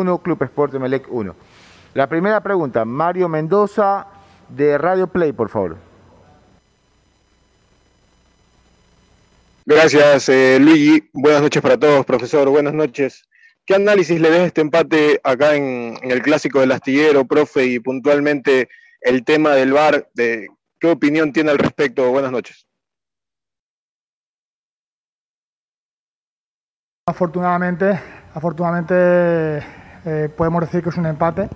1, Club Sport Melec 1. La primera pregunta, Mario Mendoza de Radio Play, por favor. Gracias, eh, Luigi. Buenas noches para todos, profesor. Buenas noches. ¿Qué análisis le des este empate acá en, el clásico del astillero, profe, y puntualmente el tema del VAR? De, ¿Qué opinión tiene al respecto? Buenas noches. Afortunadamente, afortunadamente eh, podemos decir que es un empate.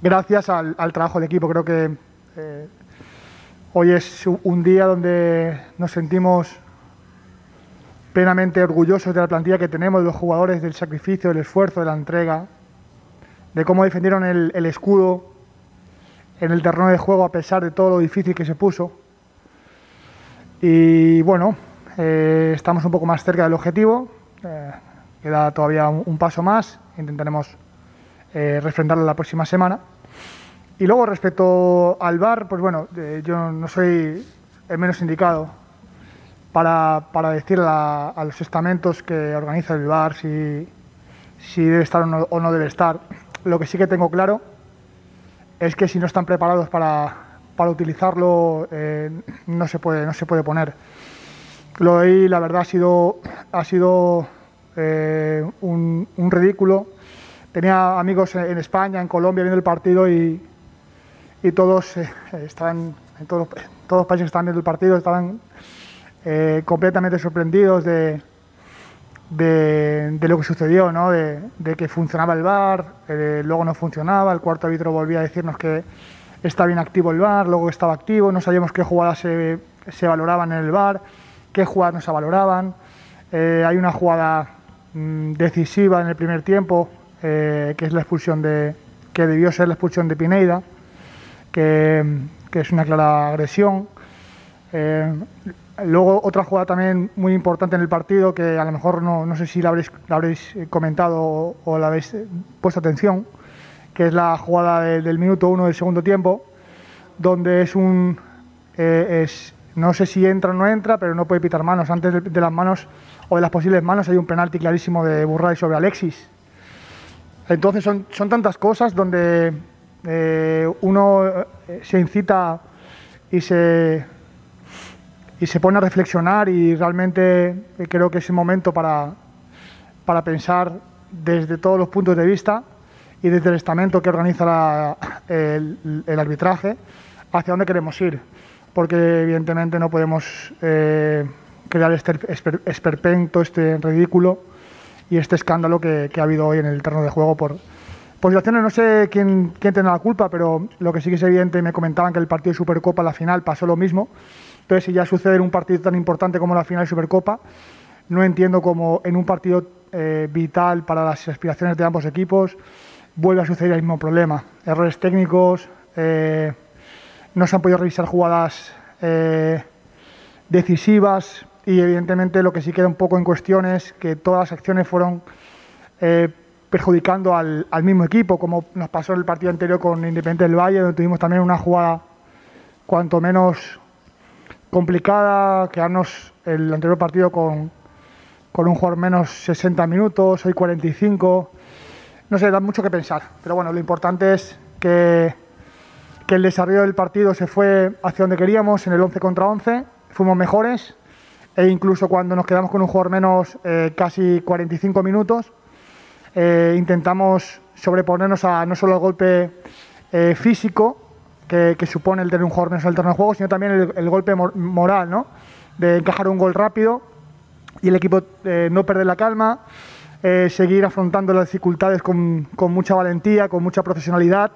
Gracias al, trabajo del equipo, creo que eh, hoy es un día donde nos sentimos plenamente orgullosos de la plantilla que tenemos, de los jugadores, del sacrificio, del esfuerzo, de la entrega, de cómo defendieron el, escudo en el terreno de juego a pesar de todo lo difícil que se puso. Y bueno, eh, estamos un poco más cerca del objetivo, queda todavía un, paso más, intentaremos eh, refrendarlo la próxima semana. Y luego respecto al VAR, pues bueno, yo no soy el menos indicado para, para decirle a, los estamentos que organiza el bar si, si debe estar o no, debe estar. Lo que sí que tengo claro es que si no están preparados para, para utilizarlo, eh, no, se puede, no se puede poner. Lo de ahí, la verdad, ha sido, ha sido eh, un, ridículo. Tenía amigos en España, en Colombia, viendo el partido y, todos eh, estaban, en todos, todos los países que estaban viendo el partido, estaban eh, completamente sorprendidos de, de, lo que sucedió, ¿no? de, que funcionaba el bar, eh, luego no funcionaba, el cuarto árbitro volvía a decirnos que estaba inactivo el bar, luego estaba activo, no sabíamos qué jugadas se, se valoraban en el bar, qué jugadas no se valoraban. Hay una jugada mm, decisiva en el primer tiempo, que es la expulsión de, que debió ser la expulsión de Pineida, que, que es una clara agresión. Luego otra jugada también muy importante en el partido que a lo mejor no, no sé si la habréis, eh, comentado o, la habéis eh, puesto atención, que es la jugada del minuto uno del segundo tiempo, donde es un... Eh, es, no sé si entra o no entra, pero no puede pitar manos. Antes de, las manos o de las posibles manos hay un penalti clarísimo de Burray sobre Alexis. Entonces son, son tantas cosas donde uno se incita y se y se pone a reflexionar y realmente eh, creo que es el momento para, para pensar desde todos los puntos de vista y desde el estamento que organiza el, arbitraje hacia dónde queremos ir, porque evidentemente no podemos eh, crear este esperpento, este ridículo y este escándalo que, ha habido hoy en el terreno de juego por, por situaciones, no sé quién, quién tendrá la culpa, pero lo que sí que es evidente, me comentaban que el partido de Supercopa, la final, pasó lo mismo, entonces, si ya sucede en un partido tan importante como la final de Supercopa, no entiendo cómo en un partido eh, vital para las aspiraciones de ambos equipos vuelve a suceder el mismo problema. Errores técnicos, eh, no se han podido revisar jugadas eh, decisivas y evidentemente lo que sí queda un poco en cuestión es que todas las acciones fueron perjudicando al, al, mismo equipo, como nos pasó en el partido anterior con Independiente del Valle, donde tuvimos también una jugada cuanto menos complicada, quedarnos el anterior partido con, con un jugador menos 60 minutos, hoy 45. No sé, da mucho que pensar. Pero bueno, lo importante es que, que el desarrollo del partido se fue hacia donde queríamos, en el 11 contra 11. Fuimos mejores e incluso cuando nos quedamos con un jugador menos eh, casi 45 minutos, eh, intentamos sobreponernos a no solo al golpe eh, físico, que, supone el tener un jugador menos en el terreno de juego, sino también el, golpe moral, ¿no? De encajar un gol rápido y el equipo eh, no perder la calma, eh, seguir afrontando las dificultades con, con, mucha valentía, con mucha profesionalidad.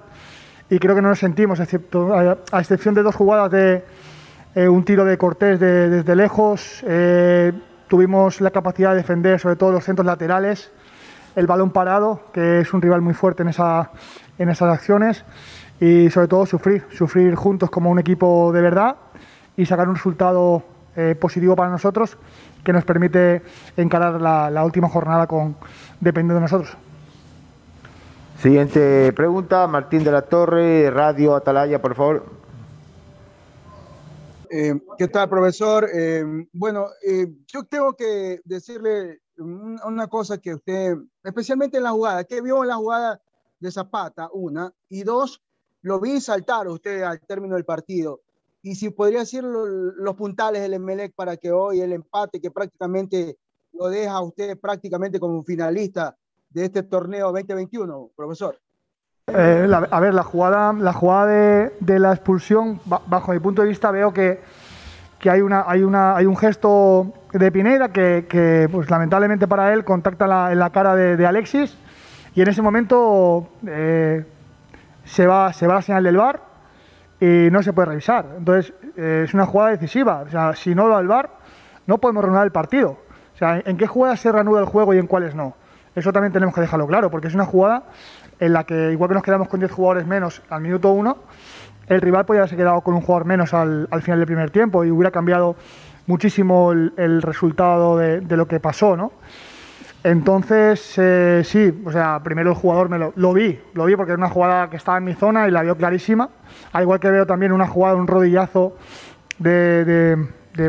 Y creo que no nos sentimos, excepto, a, excepción de dos jugadas de eh, un tiro de Cortés desde lejos. tuvimos la capacidad de defender, sobre todo los centros laterales, el balón parado, que es un rival muy fuerte en, esa, en esas acciones y sobre todo sufrir, sufrir juntos como un equipo de verdad y sacar un resultado eh, positivo para nosotros que nos permite encarar la, última jornada con dependiendo de nosotros. Siguiente pregunta, Martín de la Torre, Radio Atalaya, por favor. Eh, ¿Qué tal, profesor? Eh, bueno, yo tengo que decirle una cosa que usted, especialmente en la jugada, ¿qué vio en la jugada de Zapata? Una. Y dos, lo vi saltar usted al término del partido. Y si podría decir los puntales del Emelec para que hoy el empate, que prácticamente lo deja usted prácticamente como finalista de este torneo 2021, profesor. Eh, a ver, la jugada, la jugada de, la expulsión, bajo mi punto de vista, veo que, hay, una, hay, una, hay un gesto de Pineda que, pues, lamentablemente para él, contacta en la cara de, Alexis y en ese momento eh, se, va, se va la señal del bar y no se puede revisar. Entonces, eh, es una jugada decisiva. O sea, si no va al bar, no podemos reanudar el partido. O sea, ¿en qué jugadas se reanuda el juego y en cuáles no? Eso también tenemos que dejarlo claro, porque es una jugada en la que, igual que nos quedamos con 10 jugadores menos al minuto 1, el rival podría haberse quedado con un jugador menos al, final del primer tiempo y hubiera cambiado muchísimo el, resultado de, lo que pasó, ¿no? Entonces, eh, sí, o sea, primero el jugador me lo, vi, lo vi porque era una jugada que estaba en mi zona y la vio clarísima. Al igual que veo también una jugada, un rodillazo de,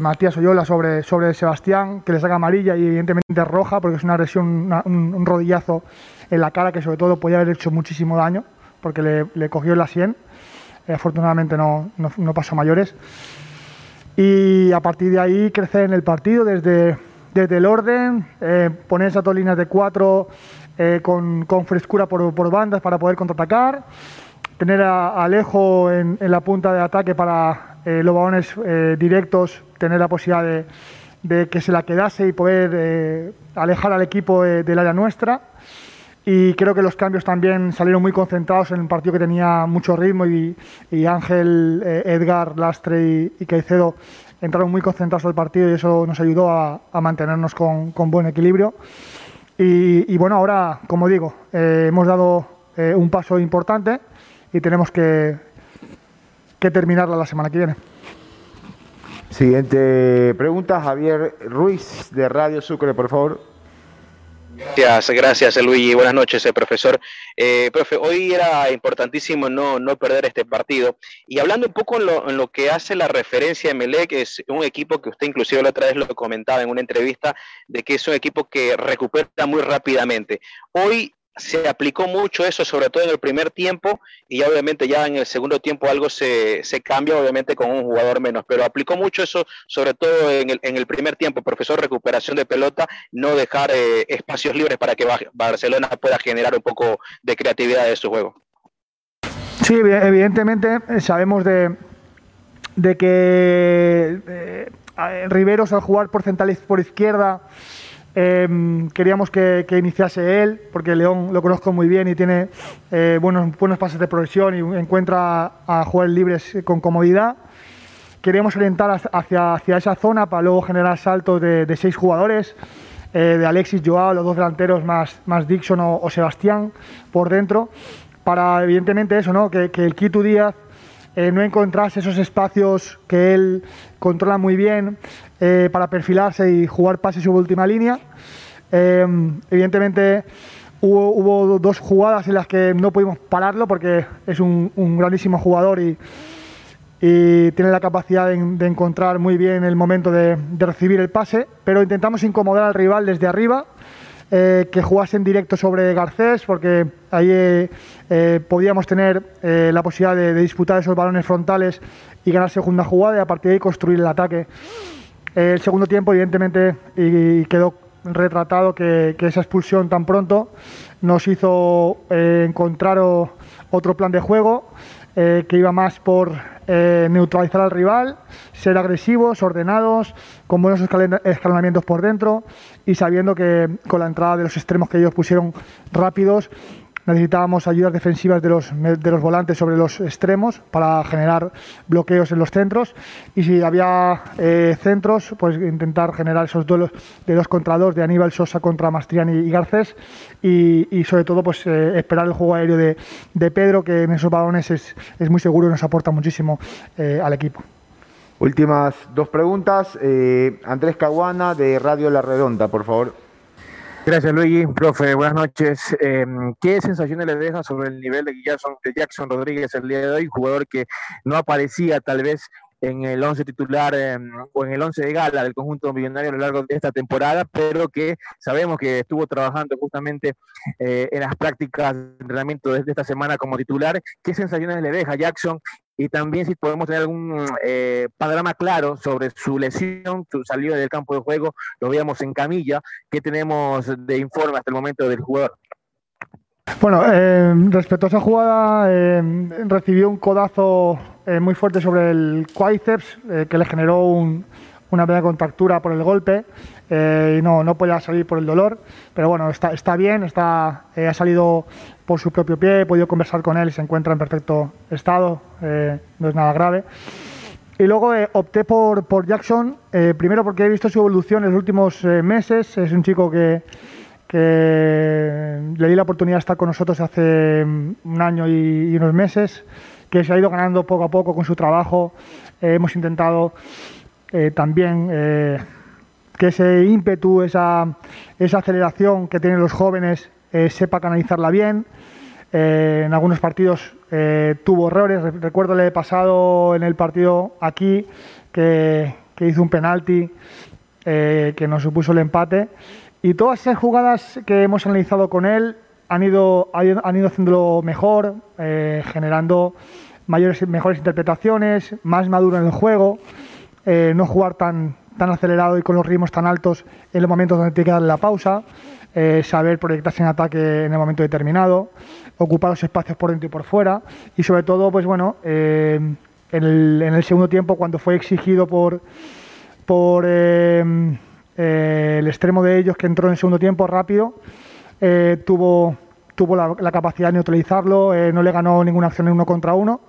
Matías Oyola sobre, sobre Sebastián, que le saca amarilla y evidentemente roja porque es una agresión, un, rodillazo en la cara que sobre todo podía haber hecho muchísimo daño porque le, cogió la sien. Eh, afortunadamente no, no, pasó mayores. Y a partir de ahí crecer en el partido desde desde el orden, eh, poner esas dos líneas de cuatro eh, con, frescura por, bandas para poder contraatacar, tener a, Alejo en, la punta de ataque para eh, los balones directos, tener la posibilidad de, que se la quedase y poder alejar al equipo del área nuestra. Y creo que los cambios también salieron muy concentrados en un partido que tenía mucho ritmo y, Ángel, Edgar, Lastre y, y Caicedo entraron muy concentrados al partido y eso nos ayudó a, mantenernos con, buen equilibrio. Y, bueno, ahora, como digo, eh, hemos dado eh, un paso importante y tenemos que, que terminarla la semana que viene. Siguiente pregunta, Javier Ruiz de Radio Sucre, por favor. Gracias, gracias Luigi. Buenas noches, eh, profesor. Eh, profe, hoy era importantísimo no, no perder este partido. Y hablando un poco en lo, en lo que hace la referencia de que es un equipo que usted inclusive la otra vez lo comentaba en una entrevista, de que es un equipo que recupera muy rápidamente. Hoy se aplicó mucho eso, sobre todo en el primer tiempo, y obviamente ya en el segundo tiempo algo se, cambia, obviamente con un jugador menos, pero aplicó mucho eso, sobre todo en el, en el primer tiempo, profesor, recuperación de pelota, no dejar eh, espacios libres para que Barcelona pueda generar un poco de creatividad de su juego. Sí, evidentemente eh, sabemos de, de que eh, Riveros al jugar por central por izquierda, Em, queríamos que, iniciase él, porque León lo conozco muy bien y tiene eh, buenos, buenos pases de progresión y encuentra a jugadores libres con comodidad. Queríamos orientar hacia, hacia esa zona para luego generar saltos de, seis jugadores, eh, de Alexis, Joao, los dos delanteros más, más Dixon o, Sebastián por dentro, para evidentemente eso, ¿no? que, que el Quito Díaz eh, no encontrase esos espacios que él controla muy bien eh, para perfilarse y jugar pases su última línea. Eh, evidentemente hubo, dos jugadas en las que no pudimos pararlo porque es un, grandísimo jugador y, tiene la capacidad de, encontrar muy bien el momento de, recibir el pase, pero intentamos incomodar al rival desde arriba. Que jugase en directo sobre Garcés, porque ahí eh, podíamos tener eh, la posibilidad de, disputar esos balones frontales y ganar segunda jugada y a partir de ahí construir el ataque. Eh, el segundo tiempo, evidentemente, y, quedó retratado que, esa expulsión tan pronto nos hizo encontrar otro plan de juego que iba más por neutralizar al rival, ser agresivos, ordenados, con buenos escalonamientos por dentro y sabiendo que con la entrada de los extremos que ellos pusieron rápidos necesitábamos ayudas defensivas de los, de los volantes sobre los extremos para generar bloqueos en los centros y si había eh, centros, pues intentar generar esos duelos de dos contra dos de Aníbal Sosa contra Mastriani y Garcés y, sobre todo pues eh, esperar el juego aéreo de, Pedro que en esos balones es, muy seguro y nos aporta muchísimo eh, al equipo. Últimas dos preguntas. Andrés Caguana de Radio La Redonda, por favor. Gracias, Luigi. Profe, buenas noches. Em, ¿Qué sensaciones le deja sobre el nivel de Jackson, Jackson Rodríguez el día de hoy? Jugador que no aparecía tal vez en el 11 titular em, o en el 11 de gala del conjunto millonario a lo largo de esta temporada, pero que sabemos que estuvo trabajando justamente eh, en las prácticas de entrenamiento desde esta semana como titular. ¿Qué sensaciones le deja Jackson? Y también si podemos tener algún eh, panorama claro sobre su lesión, su salida del campo de juego, lo veíamos en camilla. ¿Qué tenemos de informe hasta el momento del jugador? Bueno, eh, respecto a esa jugada, eh, recibió un codazo eh, muy fuerte sobre el cuádriceps que le generó una pequeña contractura por el golpe y no, no podía salir por el dolor. Pero bueno, está, está bien, está, ha salido por su propio pie, he podido conversar con él y se encuentra en perfecto estado, no es nada grave. Y luego opté por, por Jackson, primero porque he visto su evolución en los últimos meses, es un chico que que le di la oportunidad de estar con nosotros hace mm, un año y, unos meses, que se ha ido ganando poco a poco con su trabajo. Eh, hemos intentado eh, también eh, que ese ímpetu, esa, esa, aceleración que tienen los jóvenes, sepa canalizarla bien. en algunos partidos tuvo errores. Recuerdo el pasado en el partido aquí que, que hizo un penalti que nos supuso el empate y todas esas jugadas que hemos analizado con él han ido, han ido haciéndolo mejor, eh, generando mayores, mejores interpretaciones, más maduro en el juego, eh, no jugar tan, tan acelerado y con los ritmos tan altos en los momentos donde tiene que darle la pausa, eh, saber proyectarse en ataque en el momento determinado, ocupar los espacios por dentro y por fuera y sobre todo, pues bueno, en el, en, el, segundo tiempo cuando fue exigido por... por eh, el extremo de ellos, que entró en el segundo tiempo rápido, eh, tuvo, tuvo la, capacidad de neutralizarlo, eh, no le ganó ninguna acción en uno contra uno.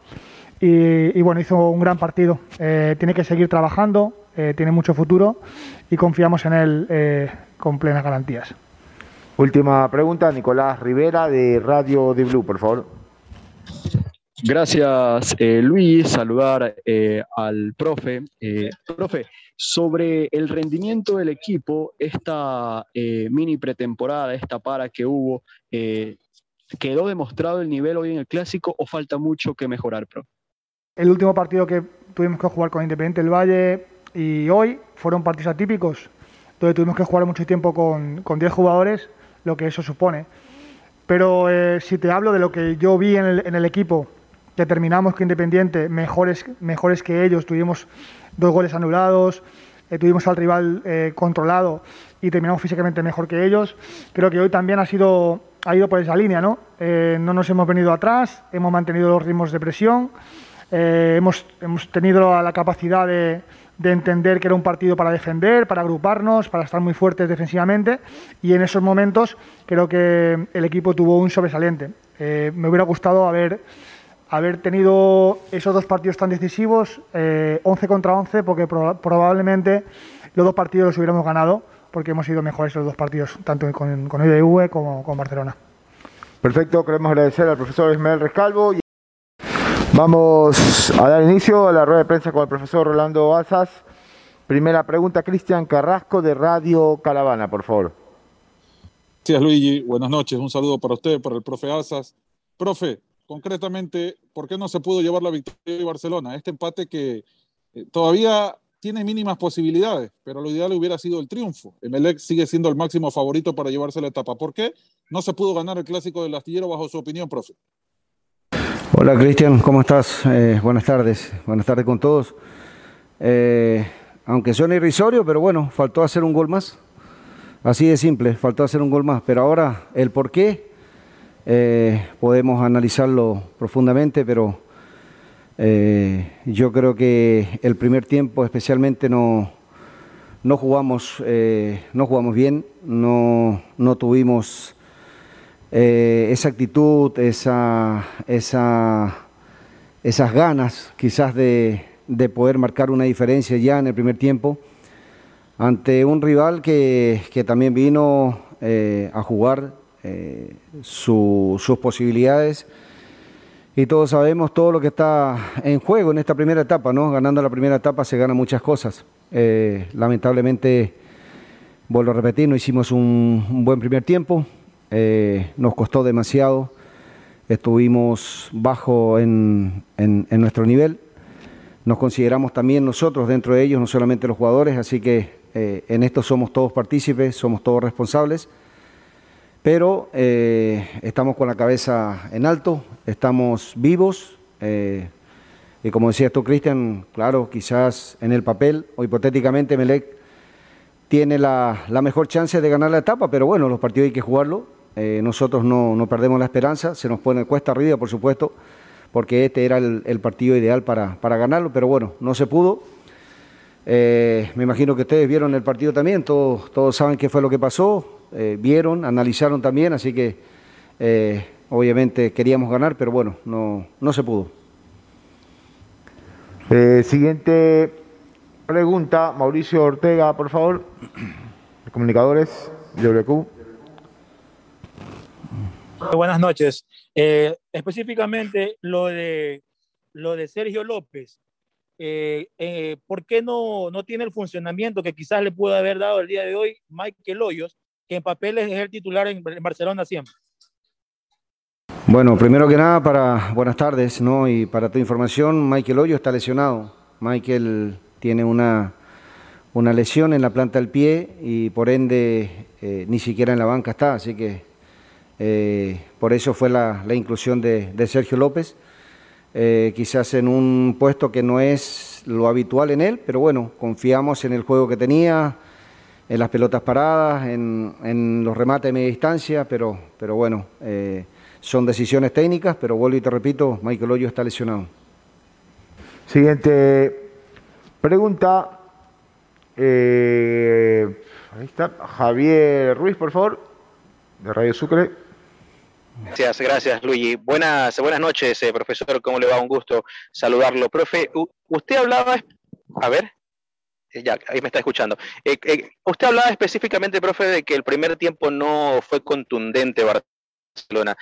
Y, bueno, hizo un gran partido. tiene que seguir trabajando, tiene mucho futuro y confiamos en él con plenas garantías. Última pregunta, Nicolás Rivera de Radio de Blue, por favor. Gracias, Luis. Saludar al profe. profe, sobre el rendimiento del equipo, esta eh, mini pretemporada, esta para que hubo, eh, ¿quedó demostrado el nivel hoy en el clásico o falta mucho que mejorar, Pro? El último partido que tuvimos que jugar con Independiente del Valle y hoy fueron partidos atípicos, donde tuvimos que jugar mucho tiempo con, con 10 jugadores, lo que eso supone. Pero eh, si te hablo de lo que yo vi en el, en el equipo, que terminamos con Independiente mejores, mejores que ellos, tuvimos dos goles anulados, eh, tuvimos al rival eh, controlado y terminamos físicamente mejor que ellos. Creo que hoy también ha, sido, ha ido por esa línea, ¿no? Eh, no nos hemos venido atrás, hemos mantenido los ritmos de presión, hemos, hemos tenido la capacidad de, de entender que era un partido para defender, para agruparnos, para estar muy fuertes defensivamente y en esos momentos creo que el equipo tuvo un sobresaliente. me hubiera gustado haber haber tenido esos dos partidos tan decisivos, 11 eh, contra 11, porque probablemente los dos partidos los hubiéramos ganado, porque hemos sido mejores los dos partidos, tanto con, con IDV como con Barcelona. Perfecto, queremos agradecer al profesor Ismael Rescalvo. Vamos a dar inicio a la rueda de prensa con el profesor Rolando Azas. Primera pregunta, Cristian Carrasco de Radio Caravana, por favor. Gracias, Luigi. Buenas noches. Un saludo para usted, para el profe Azas. Profe, concretamente, ¿por qué no se pudo llevar la victoria de Barcelona? Este empate que eh, todavía tiene mínimas posibilidades, pero lo ideal hubiera sido el triunfo. Emelec sigue siendo el máximo favorito para llevarse la etapa. ¿Por qué no se pudo ganar el clásico del astillero bajo su opinión, profe? Hola Cristian, ¿cómo estás? Eh, buenas tardes, buenas tardes con todos. Eh, aunque suene irrisorio, pero bueno, faltó hacer un gol más. Así de simple, faltó hacer un gol más. Pero ahora, el por qué, eh, podemos analizarlo profundamente, pero yo creo que el primer tiempo especialmente no, no, jugamos, no jugamos bien, no, no tuvimos esa actitud, esa, esa, esas ganas quizás de, de poder marcar una diferencia ya en el primer tiempo ante un rival que, que también vino a jugar eh, sus posibilidades. Y todos sabemos todo lo que está en juego en esta primera etapa, ¿no? Ganando la primera etapa se ganan muchas cosas. Eh, lamentablemente, vuelvo a repetir, no hicimos un, buen primer tiempo, eh, nos costó demasiado, estuvimos bajo en, nuestro nivel, nos consideramos también nosotros dentro de ellos, no solamente los jugadores, así que eh, en esto somos todos partícipes, somos todos responsables, pero eh, estamos con la cabeza en alto, estamos vivos, y como decías tú, Cristian, claro, quizás en el papel o hipotéticamente Melec tiene la, mejor chance de ganar la etapa, pero bueno, los partidos hay que jugarlo, nosotros no, no, perdemos la esperanza, se nos pone cuesta arriba, por supuesto, porque este era el, partido ideal para, para ganarlo, pero bueno, no se pudo. Eh, me imagino que ustedes vieron el partido también, todos, todos saben qué fue lo que pasó, eh, vieron, analizaron también, así que eh, obviamente queríamos ganar, pero bueno, no, no se pudo. siguiente pregunta, Mauricio Ortega, por favor. Comunicadores, WQ. Buenas noches. específicamente lo de, lo de Sergio López. Eh, eh, ¿por qué no, no tiene el funcionamiento que quizás le pudo haber dado el día de hoy Michael Hoyos, que en papeles es el titular en, Barcelona siempre? Bueno, primero que nada, para buenas tardes, ¿no? Y para tu información, Michael Hoyos está lesionado. Michael tiene una, una lesión en la planta del pie y por ende eh, ni siquiera en la banca está, así que por eso fue la, la inclusión de, Sergio López. Eh, quizás en un puesto que no es lo habitual en él, pero bueno, confiamos en el juego que tenía, en las pelotas paradas, en, los remates de media distancia, pero, pero bueno, eh, son decisiones técnicas, pero vuelvo y te repito, Michael Hoyo está lesionado. Siguiente pregunta. Eh, ahí está, Javier Ruiz, por favor, de Radio Sucre. Gracias, gracias Luigi. Buenas, buenas noches, eh, profesor. ¿Cómo le va? Un gusto saludarlo. Profe, usted hablaba, a ver, eh, ya, ahí me está escuchando. Eh, usted hablaba específicamente, profe, de que el primer tiempo no fue contundente Barcelona.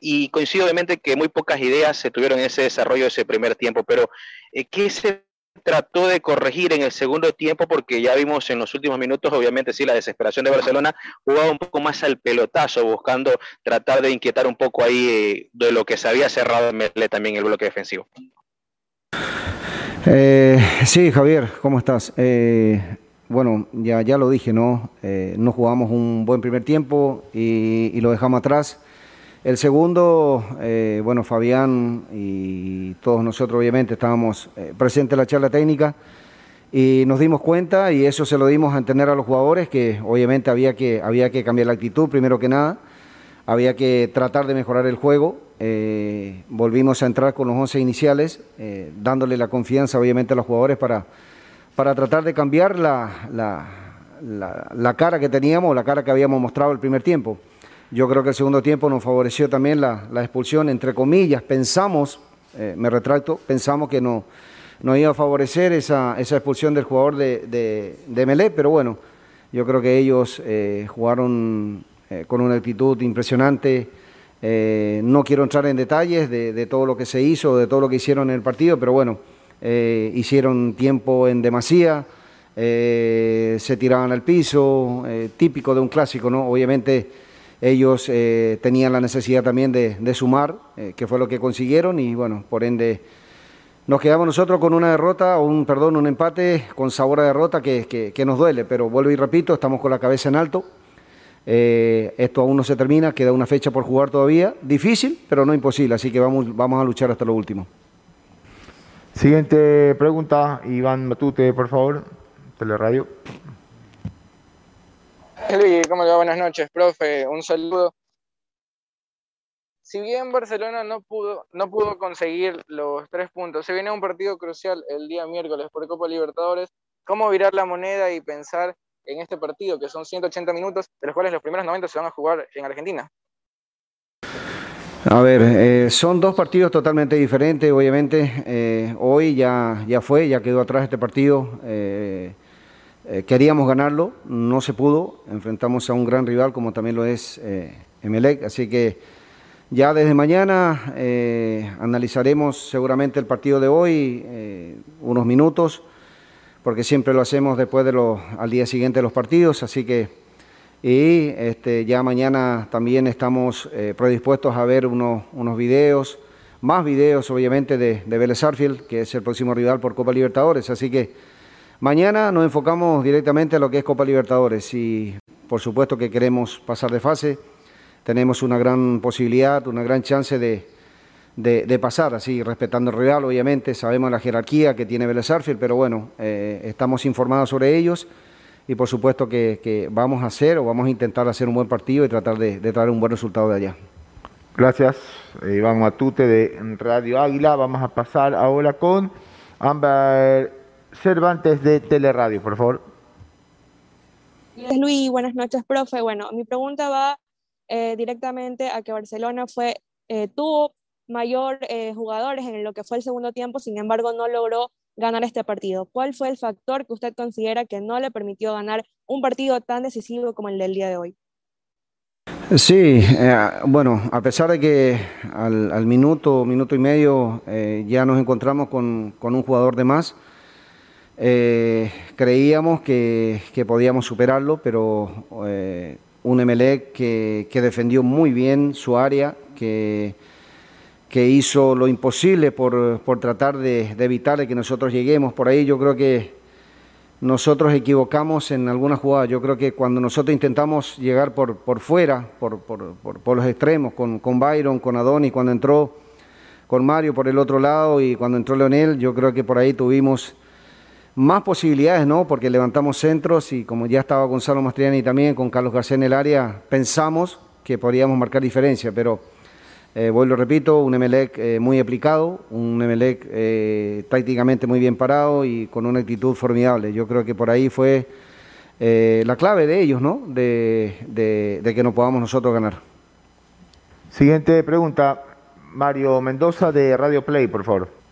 y coincido obviamente que muy pocas ideas se tuvieron en ese desarrollo de ese primer tiempo, pero ¿qué se trató de corregir en el segundo tiempo porque ya vimos en los últimos minutos, obviamente sí, la desesperación de Barcelona jugaba un poco más al pelotazo, buscando tratar de inquietar un poco ahí eh, de lo que se había cerrado en Melé también el bloque defensivo. Eh, sí, Javier, ¿cómo estás? Eh, bueno, ya, ya lo dije, ¿no? no jugamos un buen primer tiempo y lo dejamos atrás. El segundo, eh, bueno, Fabián y todos nosotros obviamente estábamos eh, presentes en la charla técnica y nos dimos cuenta y eso se lo dimos a entender a los jugadores que obviamente había que, había que cambiar la actitud primero que nada, había que tratar de mejorar el juego. Eh, volvimos a entrar con los 11 iniciales, dándole la confianza obviamente a los jugadores para, para tratar de cambiar la, la, la cara que teníamos, la cara que habíamos mostrado el primer tiempo. Yo creo que el segundo tiempo nos favoreció también la, expulsión, entre comillas. Pensamos, eh, me retracto, pensamos que no, no iba a favorecer esa, esa expulsión del jugador de, de, Melé, pero bueno, yo creo que ellos eh, jugaron eh, con una actitud impresionante. no quiero entrar en detalles de, de, todo lo que se hizo, de todo lo que hicieron en el partido, pero bueno, hicieron tiempo en demasía. se tiraban al piso, típico de un clásico, ¿no? Obviamente ellos eh, tenían la necesidad también de, sumar, eh, que fue lo que consiguieron, y bueno, por ende nos quedamos nosotros con una derrota, un perdón, un empate con sabor a derrota que, nos duele, pero vuelvo y repito, estamos con la cabeza en alto. Eh, esto aún no se termina, queda una fecha por jugar todavía, difícil, pero no imposible, así que vamos, vamos a luchar hasta lo último. Siguiente pregunta, Iván Matute, por favor, Teleradio. Luis, ¿cómo le va? Buenas noches, profe. Un saludo. Si bien Barcelona no pudo, no pudo conseguir los tres puntos, se viene un partido crucial el día miércoles por Copa Libertadores. ¿Cómo virar la moneda y pensar en este partido, que son 180 minutos, de los cuales los primeros 90 se van a jugar en Argentina? A ver, eh, son dos partidos totalmente diferentes, obviamente. Eh, hoy ya, ya fue, ya quedó atrás este partido. Eh, eh, queríamos ganarlo, no se pudo, enfrentamos a un gran rival como también lo es eh, Emelec, así que ya desde mañana eh, analizaremos seguramente el partido de hoy, unos minutos, porque siempre lo hacemos después de los, al día siguiente de los partidos, así que y este, ya mañana también estamos predispuestos a ver unos, unos videos, más videos, obviamente, de, de Vélez Arfield, que es el próximo rival por Copa Libertadores. Así que mañana nos enfocamos directamente a lo que es Copa Libertadores y por supuesto que queremos pasar de fase. Tenemos una gran posibilidad, una gran chance de, de, pasar, así respetando el rival, obviamente. Sabemos la jerarquía que tiene Vélez Arfield, pero bueno, eh, estamos informados sobre ellos y por supuesto que, vamos a hacer o vamos a intentar hacer un buen partido y tratar de, de traer un buen resultado de allá. Gracias, Iván Matute de Radio Águila. Vamos a pasar ahora con Amber Cervantes de Teleradio, por favor. Luis, buenas noches, profe. Bueno, mi pregunta va eh, directamente a que Barcelona fue, eh, tuvo mayor eh, jugadores en lo que fue el segundo tiempo, sin embargo no logró ganar este partido. ¿Cuál fue el factor que usted considera que no le permitió ganar un partido tan decisivo como el del día de hoy? Sí, eh, bueno, a pesar de que al, minuto, minuto y medio eh, ya nos encontramos con, un jugador de más, eh, creíamos que, podíamos superarlo, pero un Emelec que, defendió muy bien su área, que, que hizo lo imposible por, tratar de, de evitar que nosotros lleguemos por ahí. Yo creo que nosotros equivocamos en alguna jugada. Yo creo que cuando nosotros intentamos llegar por, por fuera, por, por, por los extremos, con, con, Byron, con Adonis, cuando entró con Mario por el otro lado y cuando entró Leonel, yo creo que por ahí tuvimos más posibilidades, ¿no? Porque levantamos centros y como ya estaba Gonzalo Mastriani también, con Carlos García en el área, pensamos que podríamos marcar diferencia, pero eh, lo repito, un Emelec eh, muy aplicado, un Emelec eh, tácticamente muy bien parado y con una actitud formidable. Yo creo que por ahí fue eh, la clave de ellos, ¿no? De, de, que no podamos nosotros ganar. Siguiente pregunta, Mario Mendoza de Radio Play, por favor.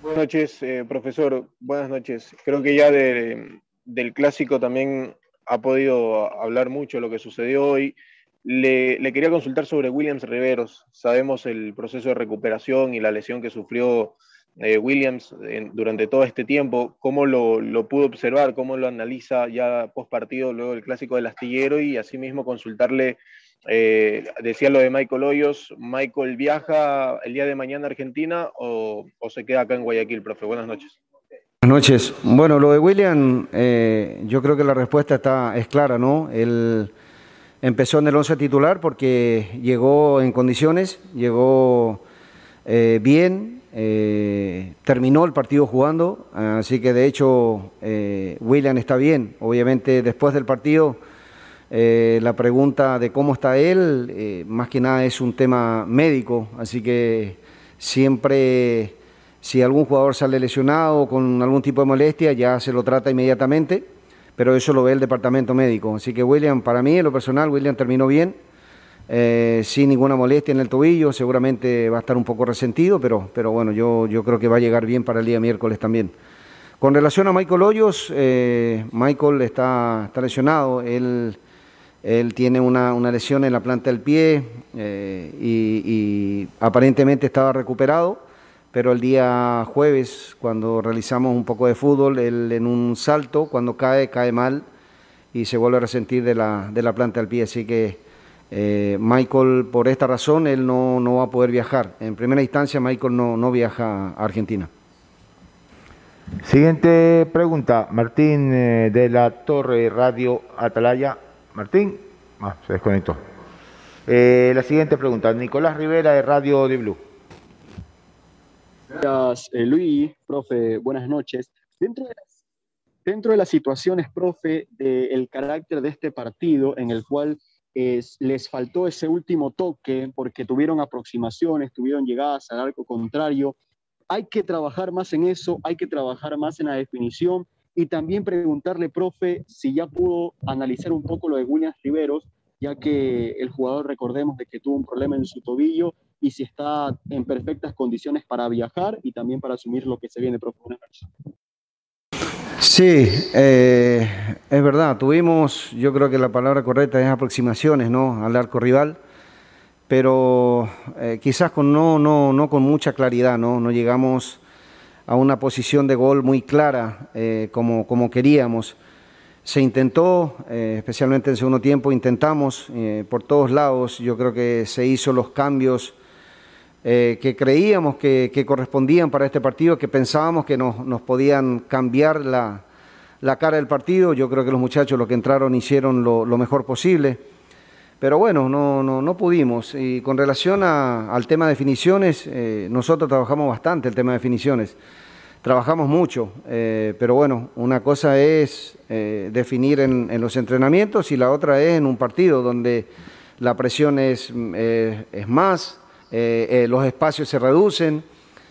Buenas noches, profesor. Buenas noches. Creo que ya del clásico también ha podido hablar mucho lo que sucedió hoy. Le, quería consultar sobre Williams Riveros. Sabemos el proceso de recuperación y la lesión que sufrió eh, Williams durante todo este tiempo. ¿Cómo lo, pudo observar? ¿Cómo lo analiza ya post partido, luego del clásico del astillero? Y asimismo consultarle, eh, decía lo de Michael Hoyos, ¿Michael viaja el día de mañana a Argentina o, se queda acá en Guayaquil, profe? Buenas noches. Buenas noches. Bueno, lo de William, eh, yo creo que la respuesta está, es clara, ¿no? El Empezó en el 11 titular porque llegó en condiciones, llegó eh, bien, eh, terminó el partido jugando, así que de hecho eh, William está bien. Obviamente después del partido la pregunta de cómo está él, más que nada es un tema médico, así que siempre si algún jugador sale lesionado o con algún tipo de molestia ya se lo trata inmediatamente pero eso lo ve el departamento médico. Así que William, para mí, en lo personal, William terminó bien, eh, sin ninguna molestia en el tobillo, seguramente va a estar un poco resentido, pero, pero bueno, yo, yo creo que va a llegar bien para el día miércoles también. Con relación a Michael Hoyos, eh, Michael está, está, lesionado, él, él tiene una, lesión en la planta del pie eh, y aparentemente estaba recuperado pero el día jueves, cuando realizamos un poco de fútbol, él en un salto, cuando cae, cae mal y se vuelve a resentir de la, de la planta del pie. Así que eh, Michael, por esta razón, él no, no, va a poder viajar. En primera instancia, Michael no, no viaja a Argentina. Siguiente pregunta, Martín eh, de la Torre Radio Atalaya. Martín, ah, se desconectó. Eh, la siguiente pregunta, Nicolás Rivera de Radio de Blue. Gracias, eh, Luis, profe, buenas noches. Dentro de las, dentro de las situaciones, profe, del carácter de este partido en el cual les faltó ese último toque porque tuvieron aproximaciones, tuvieron llegadas al arco contrario, hay que trabajar más en eso, hay que trabajar más en la definición y también preguntarle, profe, si ya pudo analizar un poco lo de Williams Riveros, ya que el jugador, recordemos, de que tuvo un problema en su tobillo y si está en perfectas condiciones para viajar y también para asumir lo que se viene próximo. Sí, eh, es verdad, tuvimos, yo creo que la palabra correcta es aproximaciones ¿no? al arco rival, pero eh, quizás con no, no, no con mucha claridad, ¿no? no llegamos a una posición de gol muy clara eh, como, como queríamos. Se intentó, especialmente en segundo tiempo, intentamos por todos lados, yo creo que se hizo los cambios eh, que creíamos que, correspondían para este partido, que pensábamos que nos, podían cambiar la, cara del partido. Yo creo que los muchachos, los que entraron, hicieron lo, mejor posible. Pero bueno, no, no, pudimos. Y con relación al tema de definiciones, eh, nosotros trabajamos bastante el tema de definiciones. Trabajamos mucho, eh, pero bueno, una cosa es definir en, en, los entrenamientos y la otra es en un partido donde la presión es, es más, eh, eh, los espacios se reducen.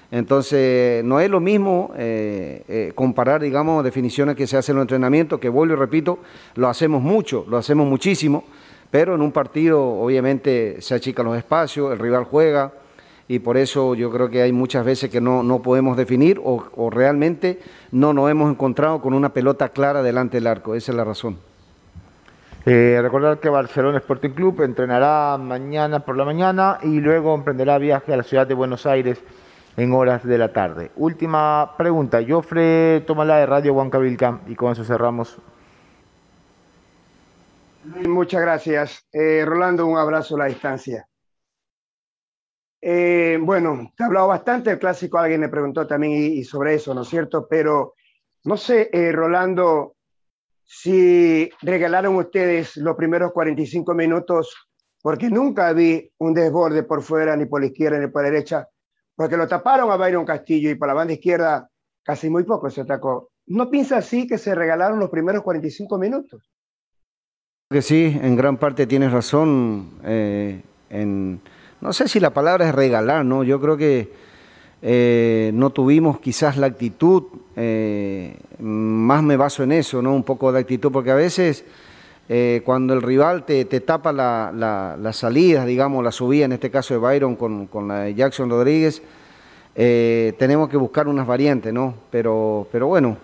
Entonces, no es lo mismo eh, comparar, digamos, definiciones que se hacen en los entrenamientos, que vuelvo y repito, lo hacemos mucho, lo hacemos muchísimo, pero en un partido obviamente se achican los espacios, el rival juega, y por eso yo creo que hay muchas veces que no, no podemos definir o, realmente no nos hemos encontrado con una pelota clara delante del arco, esa es la razón. Eh, recordar que Barcelona Sporting Club entrenará mañana por la mañana y luego emprenderá viaje a la ciudad de Buenos Aires en horas de la tarde. Última pregunta, Jofre la de Radio Huancavilca y con eso cerramos. Muchas gracias. Eh, Rolando, un abrazo a la distancia. Eh, bueno, te he hablado bastante del clásico, alguien me preguntó también sobre eso, ¿no es cierto? Pero no sé, Rolando, si regalaron ustedes los primeros 45 minutos, porque nunca vi un desborde por fuera, ni por la izquierda, ni por la derecha, porque lo taparon a Byron Castillo y por la banda izquierda casi muy poco se atacó. ¿No piensa así que se regalaron los primeros 45 minutos? Que sí, en gran parte tienes razón. Eh, en, no sé si la palabra es regalar, ¿no? Yo creo que eh, no tuvimos quizás la actitud, eh, más me baso en eso, ¿no? Un poco de actitud, porque a veces cuando el rival te, tapa la, la, salida, digamos, la subida, en este caso de Byron con, la de Jackson Rodríguez, tenemos que buscar unas variantes, ¿no? Pero, pero bueno,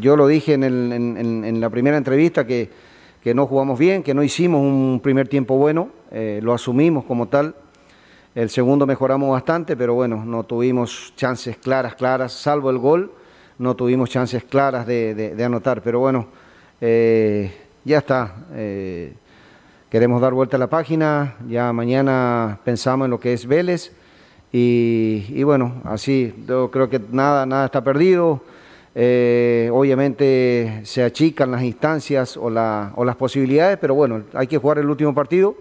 yo lo dije en, la primera entrevista que, que, no jugamos bien, que no hicimos un primer tiempo bueno, lo asumimos como tal el segundo mejoramos bastante, pero bueno, no tuvimos chances claras, claras, salvo el gol, no tuvimos chances claras de, anotar. Pero bueno, eh, ya está. Eh, queremos dar vuelta a la página, ya mañana pensamos en lo que es Vélez. Y, bueno, así, yo creo que nada, nada está perdido. Eh, obviamente se achican las instancias o, o las posibilidades, pero bueno, hay que jugar el último partido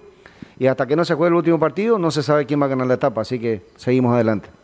y hasta que no se juegue el último partido no se sabe quién va a ganar la etapa, así que seguimos adelante.